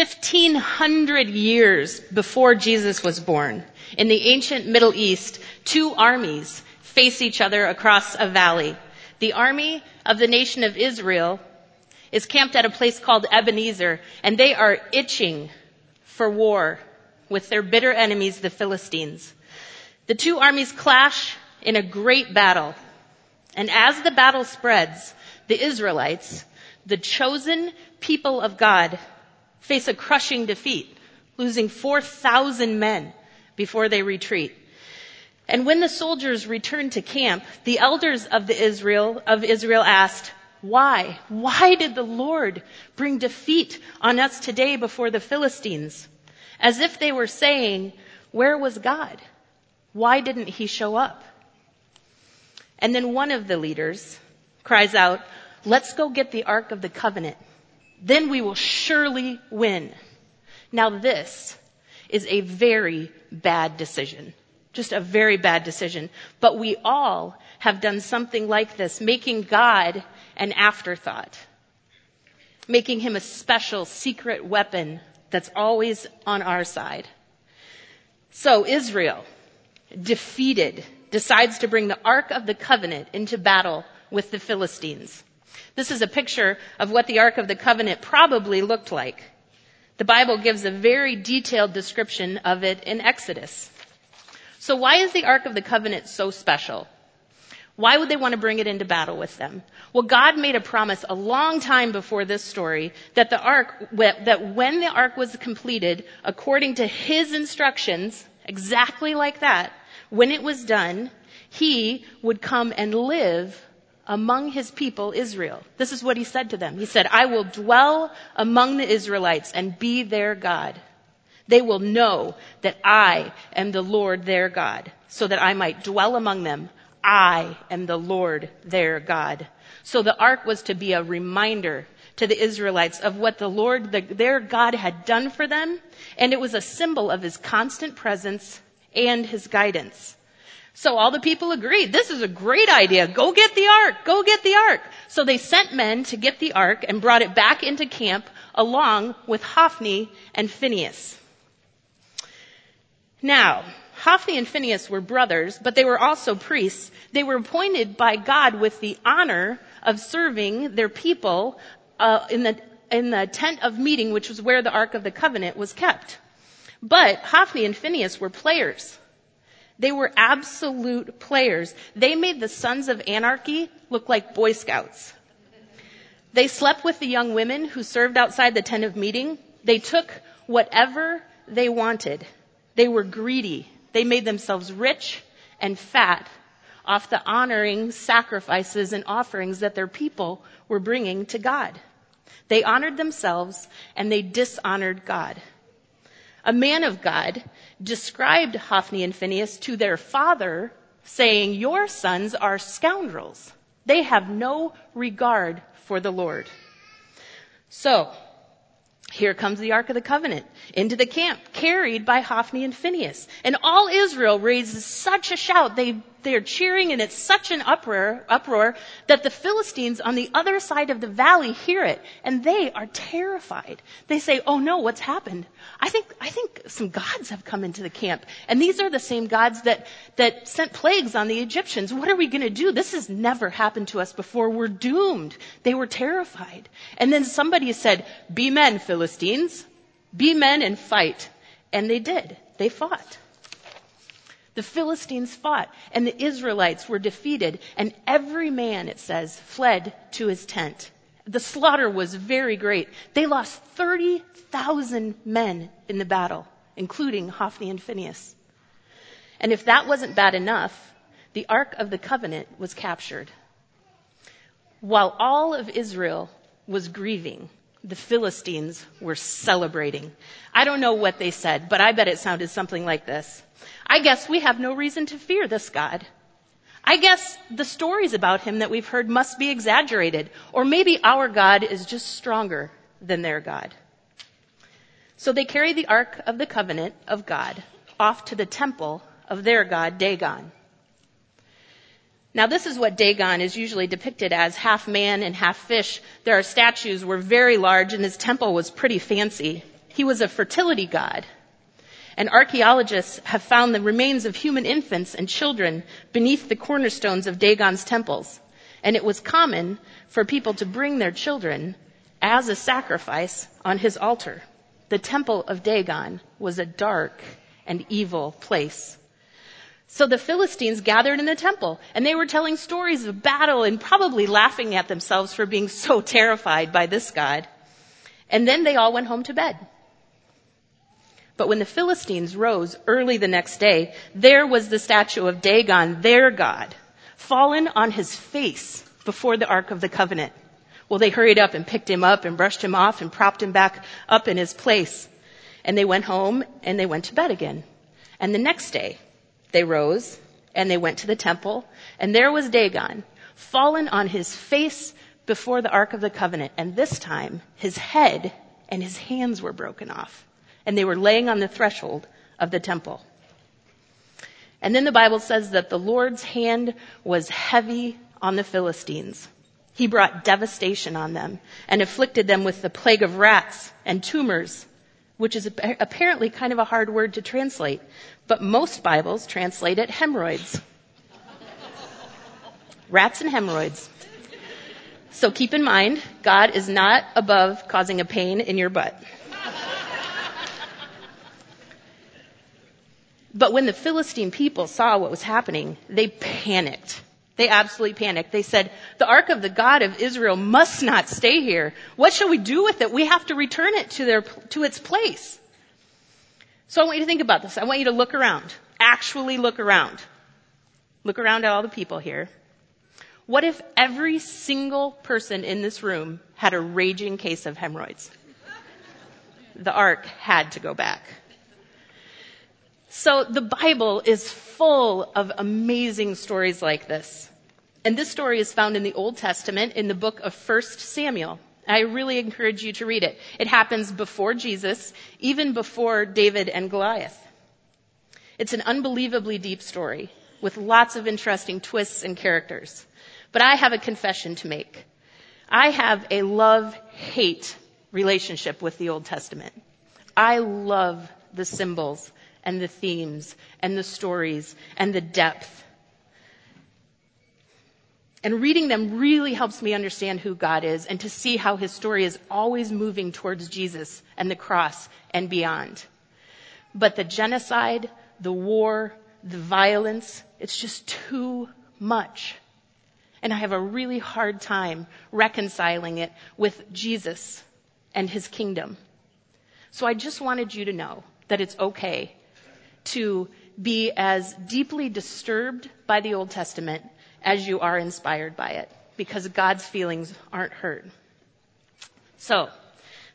1500 years before Jesus was born, in the ancient Middle East, two armies face each other across a valley. The army of the nation of Israel is camped at a place called Ebenezer, and they are itching for war with their bitter enemies, the Philistines. The two armies clash in a great battle. And as the battle spreads, the Israelites, the chosen people of God, face a crushing defeat, losing 4,000 men before they retreat. And when the soldiers returned to camp, the elders of the Israel, of Israel asked, why? Why did the Lord bring defeat on us today before the Philistines? As if they were saying, where was God? Why didn't he show up? And then one of the leaders cries out, let's go get the Ark of the Covenant. Then we will surely win. Now this is a very bad decision. Just a very bad decision. But we all have done something like this, making God an afterthought, making him a special secret weapon that's always on our side. So Israel, defeated, decides to bring the Ark of the Covenant into battle with the Philistines. This is a picture of what the Ark of the Covenant probably looked like. The Bible gives a very detailed description of it in Exodus. So why is the Ark of the Covenant so special? Why would they want to bring it into battle with them? Well, God made a promise a long time before this story that the ark, that when the ark was completed, according to his instructions, exactly like that, when it was done, he would come and live among his people, Israel. This is what he said to them. He said, I will dwell among the Israelites and be their God. They will know that I am the Lord their God, so that I might dwell among them. I am the Lord their God. So the ark was to be a reminder to the Israelites of what the Lord, the, their God had done for them, and it was a symbol of his constant presence and his guidance. So all the people agreed, this is a great idea. Go get the ark. Go get the ark. So they sent men to get the ark and brought it back into camp along with Hophni and Phinehas. Now, Hophni and Phinehas were brothers, but they were also priests. They were appointed by God with the honor of serving their people uh, in the in the tent of meeting, which was where the Ark of the Covenant was kept. But Hophni and Phinehas were players. They were absolute players. They made the sons of anarchy look like Boy Scouts. They slept with the young women who served outside the tent of meeting. They took whatever they wanted. They were greedy. They made themselves rich and fat off the honoring sacrifices and offerings that their people were bringing to God. They honored themselves and they dishonored God. A man of God described Hophni and Phinehas to their father saying, your sons are scoundrels. They have no regard for the Lord. So, here comes the Ark of the Covenant into the camp, carried by Hophni and Phinehas. And all Israel raises such a shout. They, they're cheering and it's such an uproar, uproar that the Philistines on the other side of the valley hear it and they are terrified. They say, oh no, what's happened? I think, I think some gods have come into the camp. And these are the same gods that, that sent plagues on the Egyptians. What are we going to do? This has never happened to us before. We're doomed. They were terrified. And then somebody said, be men, Philistines. Be men and fight. And they did. They fought. The Philistines fought and the Israelites were defeated and every man, it says, fled to his tent. The slaughter was very great. They lost 30,000 men in the battle, including Hophni and Phinehas. And if that wasn't bad enough, the Ark of the Covenant was captured. While all of Israel was grieving, the Philistines were celebrating. I don't know what they said, but I bet it sounded something like this. I guess we have no reason to fear this God. I guess the stories about him that we've heard must be exaggerated, or maybe our God is just stronger than their God. So they carry the Ark of the Covenant of God off to the temple of their God, Dagon. Now this is what Dagon is usually depicted as, half man and half fish. There are statues were very large and his temple was pretty fancy. He He was a fertility god. And archaeologists have found the remains of human infants and children beneath the cornerstones of Dagon's temples. And it was common for people to bring their children as a sacrifice on his altar. The temple of Dagon was a dark and evil place. So the Philistines gathered in the temple and they were telling stories of battle and probably laughing at themselves for being so terrified by this God. And then they all went home to bed. But when the Philistines rose early the next day, there was the statue of Dagon, their God, fallen on his face before the Ark of the Covenant. Well, they hurried up and picked him up and brushed him off and propped him back up in his place. And they went home and they went to bed again. And the next day, they rose and they went to the temple and there was Dagon, fallen on his face before the Ark of the Covenant. And this time, his head and his hands were broken off. And they were laying on the threshold of the temple. And then the Bible says that the Lord's hand was heavy on the Philistines. He brought devastation on them and afflicted them with the plague of rats and tumors, which is apparently kind of a hard word to translate, but most Bibles translate it hemorrhoids. rats and hemorrhoids. So keep in mind, God is not above causing a pain in your butt. But when the Philistine people saw what was happening, they panicked. They absolutely panicked. They said, the ark of the God of Israel must not stay here. What shall we do with it? We have to return it to their, to its place. So I want you to think about this. I want you to look around. Actually look around. Look around at all the people here. What if every single person in this room had a raging case of hemorrhoids? The ark had to go back. So the Bible is full of amazing stories like this. And this story is found in the Old Testament in the book of 1 Samuel. I really encourage you to read it. It happens before Jesus, even before David and Goliath. It's an unbelievably deep story with lots of interesting twists and characters. But I have a confession to make. I have a love-hate relationship with the Old Testament. I love the symbols and the themes and the stories and the depth. And reading them really helps me understand who God is and to see how his story is always moving towards Jesus and the cross and beyond. But the genocide, the war, the violence, it's just too much. And I have a really hard time reconciling it with Jesus and his kingdom. So I just wanted you to know that it's okay to be as deeply disturbed by the Old Testament as you are inspired by it, because God's feelings aren't hurt. So,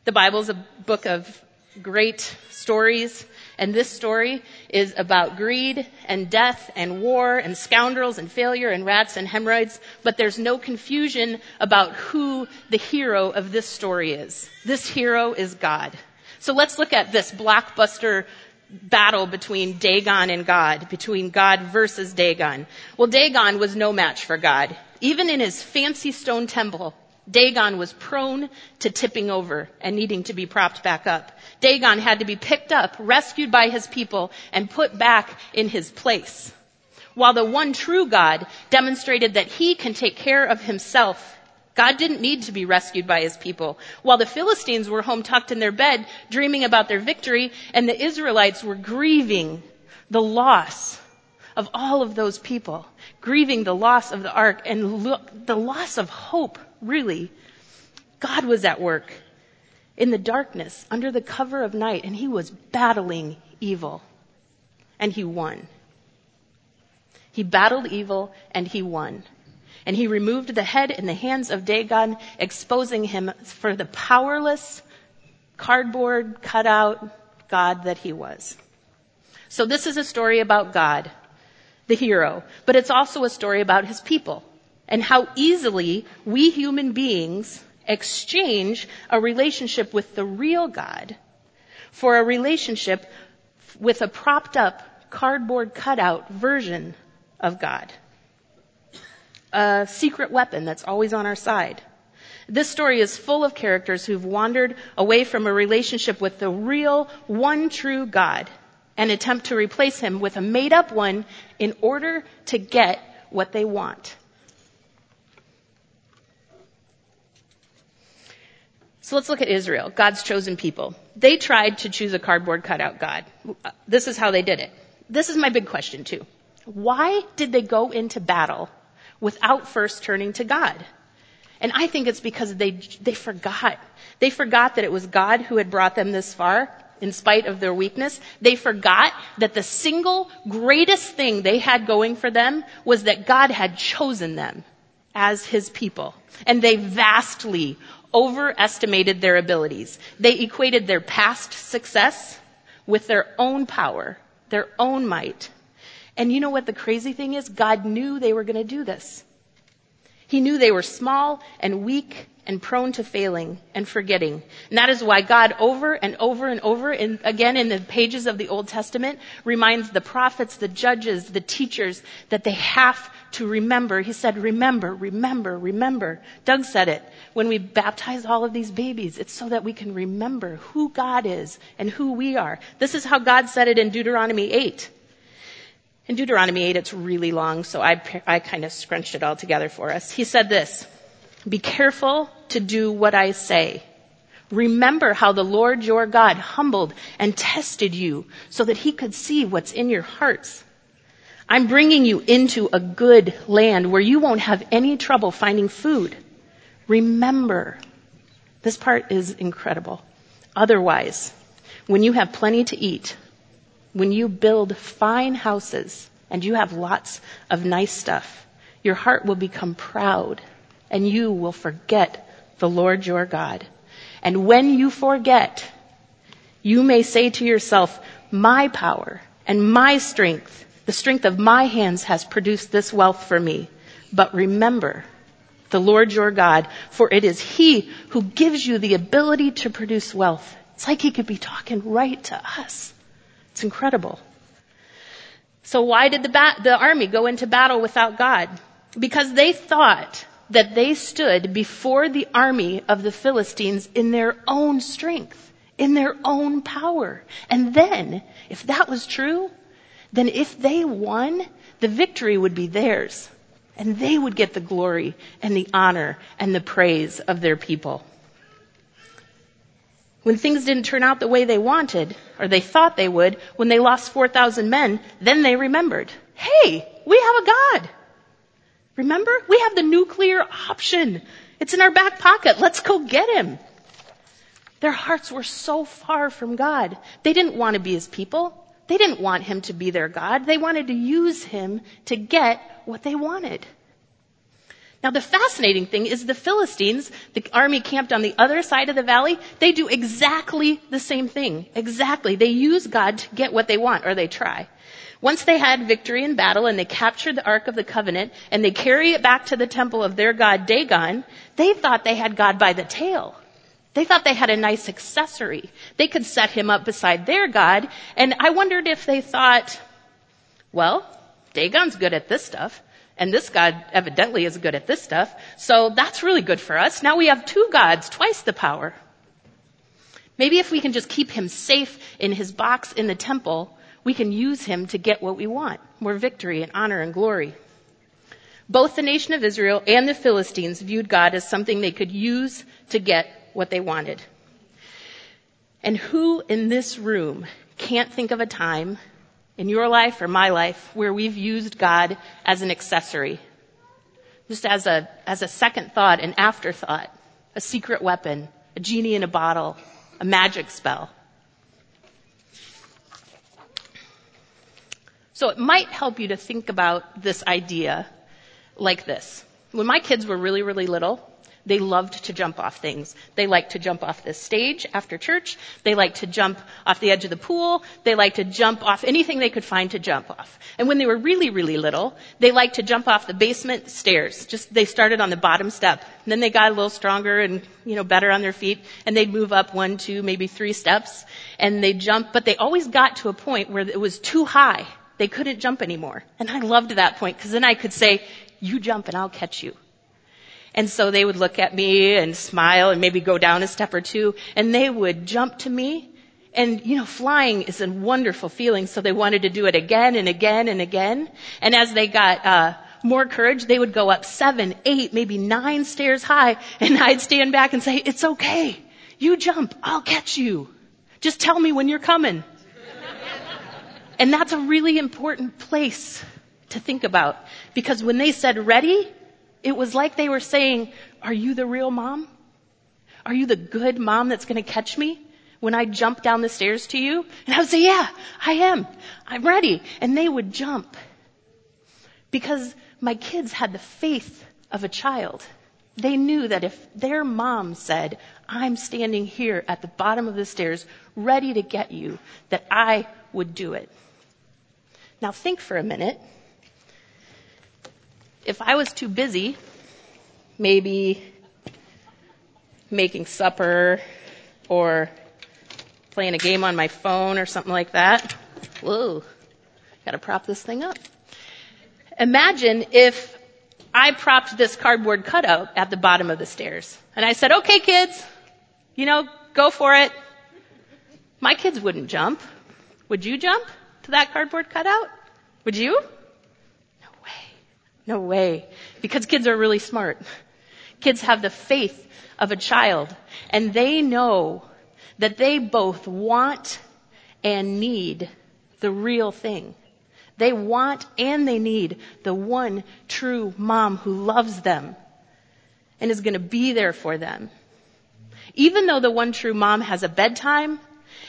the Bible is a book of great stories, and this story is about greed and death and war and scoundrels and failure and rats and hemorrhoids, but there's no confusion about who the hero of this story is. This hero is God. So let's look at this blockbuster battle between Dagon and God, between God versus Dagon. Well, Dagon was no match for God. Even in his fancy stone temple, Dagon was prone to tipping over and needing to be propped back up. Dagon had to be picked up, rescued by his people, and put back in his place. While the one true God demonstrated that he can take care of himself God didn't need to be rescued by his people. While the Philistines were home tucked in their bed, dreaming about their victory, and the Israelites were grieving the loss of all of those people, grieving the loss of the ark and the loss of hope, really. God was at work in the darkness, under the cover of night, and he was battling evil. And he won. He battled evil and he won. And he removed the head and the hands of Dagon, exposing him for the powerless, cardboard cutout God that he was. So this is a story about God, the hero, but it's also a story about his people and how easily we human beings exchange a relationship with the real God for a relationship with a propped up cardboard cutout version of God a secret weapon that's always on our side. This story is full of characters who've wandered away from a relationship with the real, one true God and attempt to replace him with a made up one in order to get what they want. So let's look at Israel, God's chosen people. They tried to choose a cardboard cutout God. This is how they did it. This is my big question too. Why did they go into battle without first turning to God? And I think it's because they, they forgot. They forgot that it was God who had brought them this far in spite of their weakness. They forgot that the single greatest thing they had going for them was that God had chosen them as his people. And they vastly overestimated their abilities. They equated their past success with their own power, their own might. And you know what the crazy thing is? God knew they were going to do this. He knew they were small and weak and prone to failing and forgetting. And that is why God over and over and over again in the pages of the Old Testament reminds the prophets, the judges, the teachers that they have to remember. He said, remember, remember, remember. Doug said it. When we baptize all of these babies, it's so that we can remember who God is and who we are. This is how God said it in Deuteronomy 8. In Deuteronomy 8, it's really long, so I, I kind of scrunched it all together for us. He said this, be careful to do what I say. Remember how the Lord your God humbled and tested you so that he could see what's in your hearts. I'm bringing you into a good land where you won't have any trouble finding food. Remember, this part is incredible. Otherwise, when you have plenty to eat, when you build fine houses and you have lots of nice stuff, your heart will become proud and you will forget the Lord your God. And when you forget, you may say to yourself, my power and my strength, the strength of my hands has produced this wealth for me. But remember the Lord your God, for it is He who gives you the ability to produce wealth. It's like He could be talking right to us. It's incredible. So why did the, bat- the army go into battle without God? Because they thought that they stood before the army of the Philistines in their own strength, in their own power. And then, if that was true, then if they won, the victory would be theirs. And they would get the glory and the honor and the praise of their people. When things didn't turn out the way they wanted, or they thought they would, when they lost 4,000 men, then they remembered, hey, we have a God. Remember? We have the nuclear option. It's in our back pocket. Let's go get him. Their hearts were so far from God. They didn't want to be his people. They didn't want him to be their God. They wanted to use him to get what they wanted. Now the fascinating thing is the Philistines, the army camped on the other side of the valley, they do exactly the same thing. Exactly. They use God to get what they want, or they try. Once they had victory in battle and they captured the Ark of the Covenant and they carry it back to the temple of their god Dagon, they thought they had God by the tail. They thought they had a nice accessory. They could set him up beside their God, and I wondered if they thought, well, Dagon's good at this stuff. And this God evidently is good at this stuff. So that's really good for us. Now we have two gods, twice the power. Maybe if we can just keep him safe in his box in the temple, we can use him to get what we want. More victory and honor and glory. Both the nation of Israel and the Philistines viewed God as something they could use to get what they wanted. And who in this room can't think of a time in your life or my life where we've used God as an accessory. Just as a, as a second thought, an afterthought, a secret weapon, a genie in a bottle, a magic spell. So it might help you to think about this idea like this. When my kids were really, really little, they loved to jump off things. They liked to jump off the stage after church. They liked to jump off the edge of the pool. They liked to jump off anything they could find to jump off. And when they were really, really little, they liked to jump off the basement stairs. Just, they started on the bottom step. And then they got a little stronger and, you know, better on their feet. And they'd move up one, two, maybe three steps. And they'd jump, but they always got to a point where it was too high. They couldn't jump anymore. And I loved that point because then I could say, you jump and I'll catch you. And so they would look at me and smile and maybe go down a step or two and they would jump to me. And, you know, flying is a wonderful feeling, so they wanted to do it again and again and again. And as they got, uh, more courage, they would go up seven, eight, maybe nine stairs high, and I'd stand back and say, it's okay. You jump. I'll catch you. Just tell me when you're coming. and that's a really important place to think about because when they said ready, it was like they were saying, are you the real mom? Are you the good mom that's going to catch me when I jump down the stairs to you? And I would say, yeah, I am. I'm ready. And they would jump because my kids had the faith of a child. They knew that if their mom said, I'm standing here at the bottom of the stairs ready to get you, that I would do it. Now think for a minute. If I was too busy, maybe making supper or playing a game on my phone or something like that. Whoa, gotta prop this thing up. Imagine if I propped this cardboard cutout at the bottom of the stairs and I said, okay kids, you know, go for it. My kids wouldn't jump. Would you jump to that cardboard cutout? Would you? No way. Because kids are really smart. Kids have the faith of a child and they know that they both want and need the real thing. They want and they need the one true mom who loves them and is going to be there for them. Even though the one true mom has a bedtime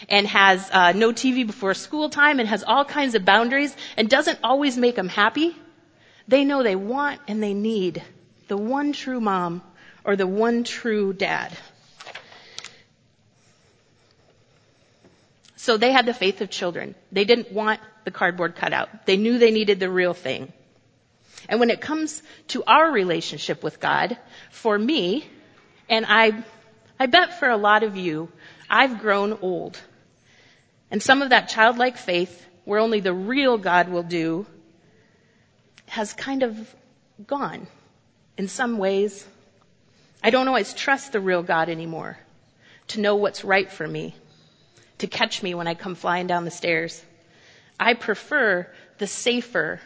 and has uh, no TV before school time and has all kinds of boundaries and doesn't always make them happy, they know they want and they need the one true mom or the one true dad. So they had the faith of children. They didn't want the cardboard cutout. They knew they needed the real thing. And when it comes to our relationship with God, for me, and I, I bet for a lot of you, I've grown old. And some of that childlike faith, where only the real God will do, has kind of gone in some ways. I don't always trust the real God anymore to know what's right for me to catch me when I come flying down the stairs. I prefer the safer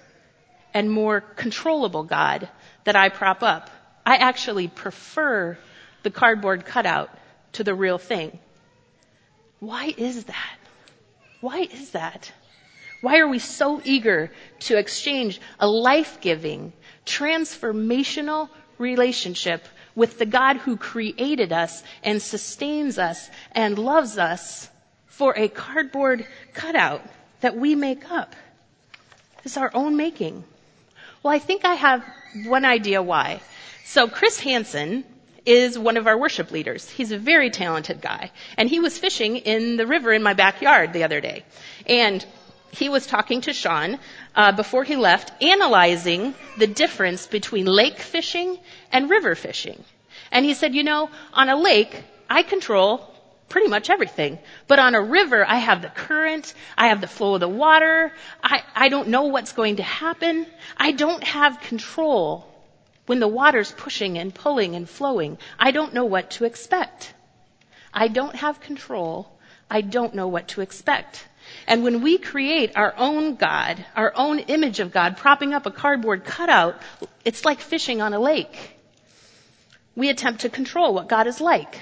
and more controllable God that I prop up. I actually prefer the cardboard cutout to the real thing. Why is that? Why is that? Why are we so eager to exchange a life-giving, transformational relationship with the God who created us and sustains us and loves us for a cardboard cutout that we make up. It's our own making. Well, I think I have one idea why. So Chris Hansen is one of our worship leaders. He's a very talented guy. And he was fishing in the river in my backyard the other day. And he was talking to Sean uh, before he left, analyzing the difference between lake fishing and river fishing. And he said, you know, on a lake, I control pretty much everything. But on a river, I have the current, I have the flow of the water, I, I don't know what's going to happen. I don't have control when the water's pushing and pulling and flowing. I don't know what to expect. I don't have control. I don't know what to expect. And when we create our own God, our own image of God, propping up a cardboard cutout, it's like fishing on a lake. We attempt to control what God is like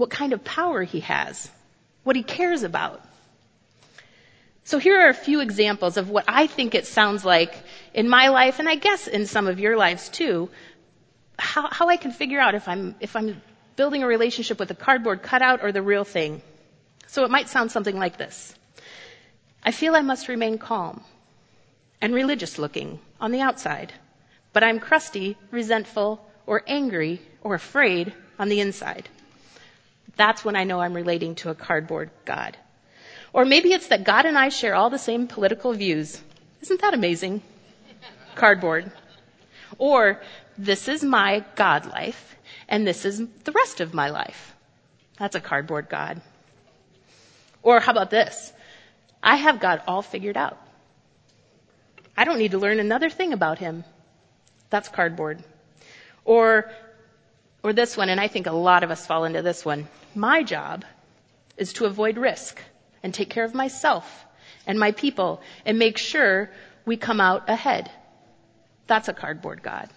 what kind of power he has, what he cares about. So here are a few examples of what I think it sounds like in my life, and I guess in some of your lives too, how, how I can figure out if I'm, if I'm building a relationship with a cardboard cutout or the real thing. So it might sound something like this. I feel I must remain calm and religious looking on the outside, but I'm crusty, resentful, or angry or afraid on the inside. That's when I know I'm relating to a cardboard God. Or maybe it's that God and I share all the same political views. Isn't that amazing? Cardboard. Or this is my God life and this is the rest of my life. That's a cardboard God. Or how about this? I have God all figured out. I don't need to learn another thing about him. That's cardboard. Or, or this one, and I think a lot of us fall into this one. My job is to avoid risk and take care of myself and my people and make sure we come out ahead. That's a cardboard God.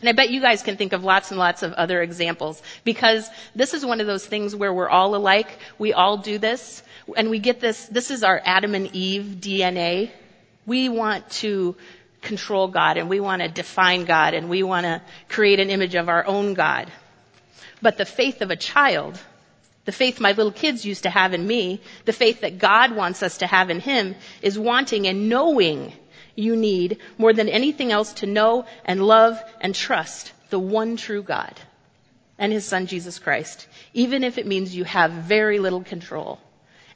And I bet you guys can think of lots and lots of other examples because this is one of those things where we're all alike. We all do this and we get this, this is our Adam and Eve DNA. We want to control God and we want to define God and we want to create an image of our own God. But the faith of a child, the faith my little kids used to have in me, the faith that God wants us to have in Him is wanting and knowing you need more than anything else to know and love and trust the one true God and His Son Jesus Christ, even if it means you have very little control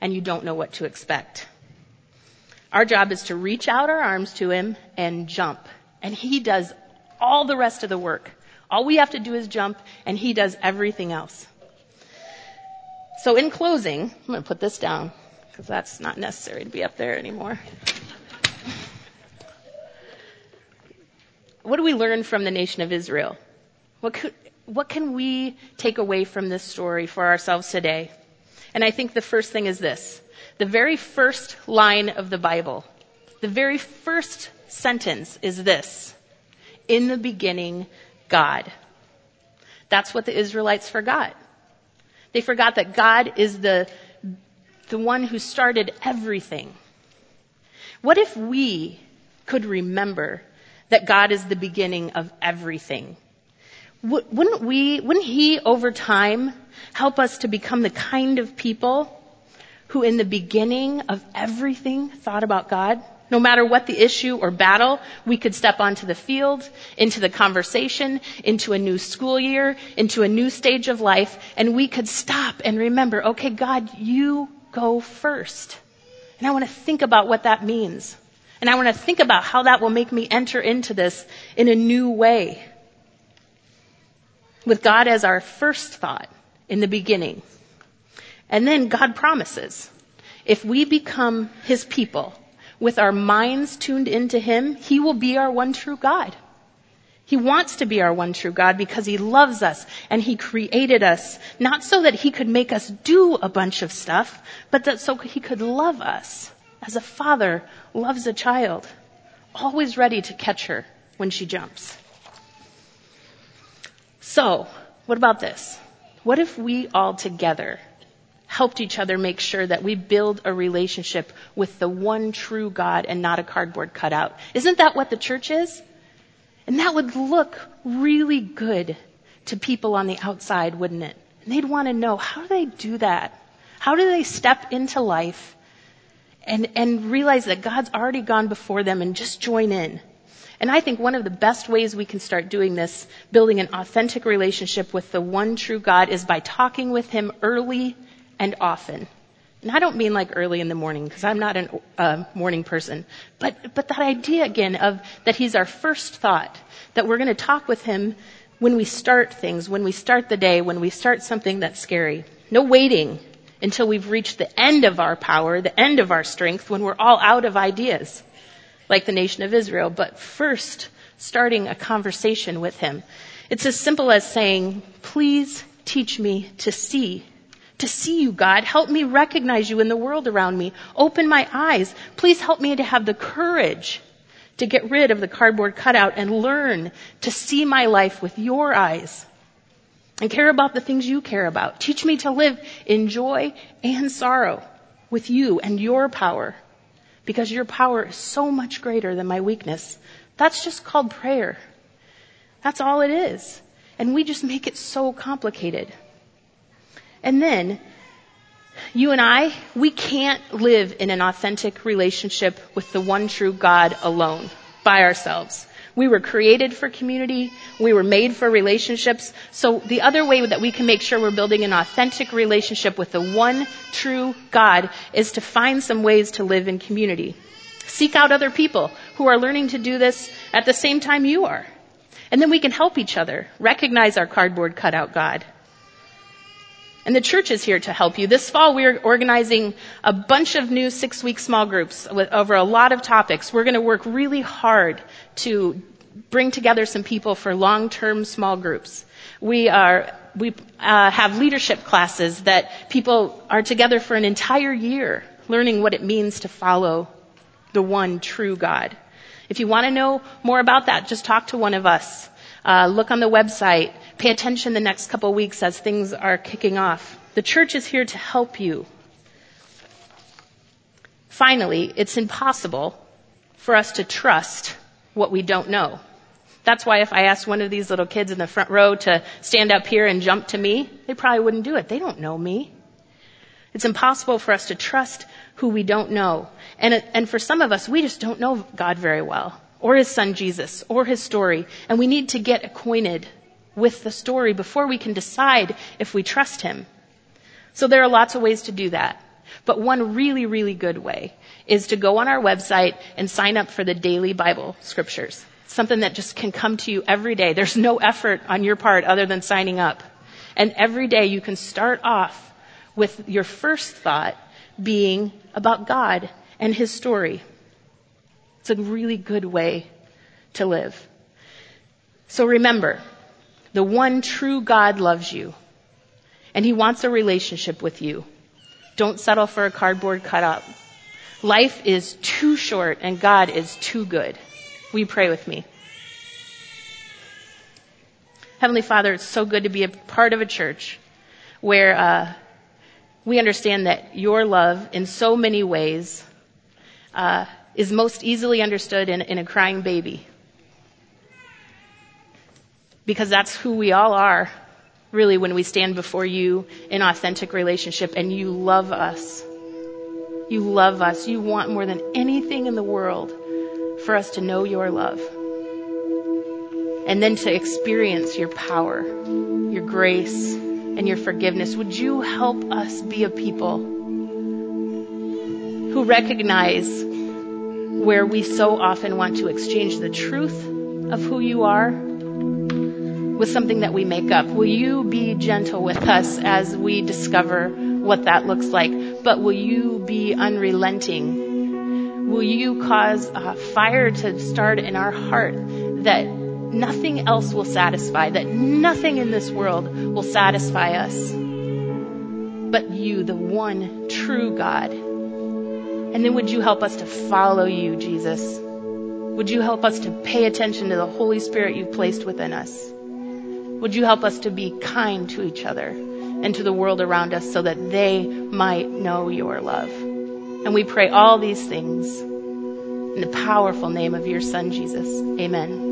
and you don't know what to expect. Our job is to reach out our arms to Him and jump. And He does all the rest of the work. All we have to do is jump and He does everything else. So in closing, I'm going to put this down because that's not necessary to be up there anymore. what do we learn from the nation of Israel? What, could, what can we take away from this story for ourselves today? And I think the first thing is this. The very first line of the Bible, the very first sentence is this. In the beginning, God. That's what the Israelites forgot. They forgot that God is the, the one who started everything. What if we could remember that God is the beginning of everything. Wouldn't we, wouldn't He over time help us to become the kind of people who in the beginning of everything thought about God? No matter what the issue or battle, we could step onto the field, into the conversation, into a new school year, into a new stage of life, and we could stop and remember, okay, God, you go first. And I want to think about what that means. And I want to think about how that will make me enter into this in a new way. With God as our first thought in the beginning. And then God promises, if we become His people with our minds tuned into Him, He will be our one true God. He wants to be our one true God because He loves us and He created us, not so that He could make us do a bunch of stuff, but that so He could love us as a father loves a child, always ready to catch her when she jumps. So, what about this? What if we all together helped each other make sure that we build a relationship with the one true God and not a cardboard cutout? Isn't that what the church is? And that would look really good to people on the outside, wouldn't it? And they'd want to know, how do they do that? How do they step into life and, and realize that God's already gone before them and just join in. And I think one of the best ways we can start doing this, building an authentic relationship with the one true God, is by talking with Him early and often. And I don't mean like early in the morning, because I'm not a uh, morning person. But, but that idea again of that He's our first thought, that we're going to talk with Him when we start things, when we start the day, when we start something that's scary. No waiting until we've reached the end of our power, the end of our strength, when we're all out of ideas, like the nation of Israel. But first, starting a conversation with him. It's as simple as saying, please teach me to see. To see you, God. Help me recognize you in the world around me. Open my eyes. Please help me to have the courage to get rid of the cardboard cutout and learn to see my life with your eyes and care about the things you care about. Teach me to live in joy and sorrow with you and your power because your power is so much greater than my weakness. That's just called prayer. That's all it is. And we just make it so complicated. And then, you and I, we can't live in an authentic relationship with the one true God alone, by ourselves. We were created for community. We were made for relationships. So the other way that we can make sure we're building an authentic relationship with the one true God is to find some ways to live in community. Seek out other people who are learning to do this at the same time you are. And then we can help each other recognize our cardboard cutout God and the church is here to help you. This fall, we're organizing a bunch of new six week small groups with, over a lot of topics. We're going to work really hard to bring together some people for long-term small groups. We are, we uh, have leadership classes that people are together for an entire year learning what it means to follow the one true God. If you want to know more about that, just talk to one of us. Uh, look on the website. Pay attention the next couple weeks as things are kicking off. The church is here to help you. Finally, it's impossible for us to trust what we don't know. That's why if I asked one of these little kids in the front row to stand up here and jump to me, they probably wouldn't do it. They don't know me. It's impossible for us to trust who we don't know. And, and for some of us, we just don't know God very well, or His Son Jesus, or His story. And we need to get acquainted with the story before we can decide if we trust Him. So there are lots of ways to do that. But one really, really good way is to go on our website and sign up for the daily Bible scriptures something that just can come to you every day. There's no effort on your part other than signing up. And every day you can start off with your first thought being about God and His story. It's a really good way to live. So remember, the one true God loves you and He wants a relationship with you. Don't settle for a cardboard cutout. Life is too short and God is too good. You pray with me? Heavenly Father, it's so good to be a part of a church where uh, we understand that your love, in so many ways, uh, is most easily understood in, in a crying baby. Because that's who we all are, really, when we stand before you in authentic relationship and you love us. You love us. You want more than anything in the world for us to know your love and then to experience your power, your grace, and your forgiveness. Would you help us be a people who recognize where we so often want to exchange the truth of who you are with something that we make up? Will you be gentle with us as we discover what that looks like? But will you be unrelenting Will you cause a fire to start in our heart that nothing else will satisfy, that nothing in this world will satisfy us but you, the one true God? And then would you help us to follow you, Jesus? Would you help us to pay attention to the Holy Spirit you've placed within us? Would you help us to be kind to each other and to the world around us so that they might know your love? And we pray all these things in the powerful name of your Son, Jesus. Amen.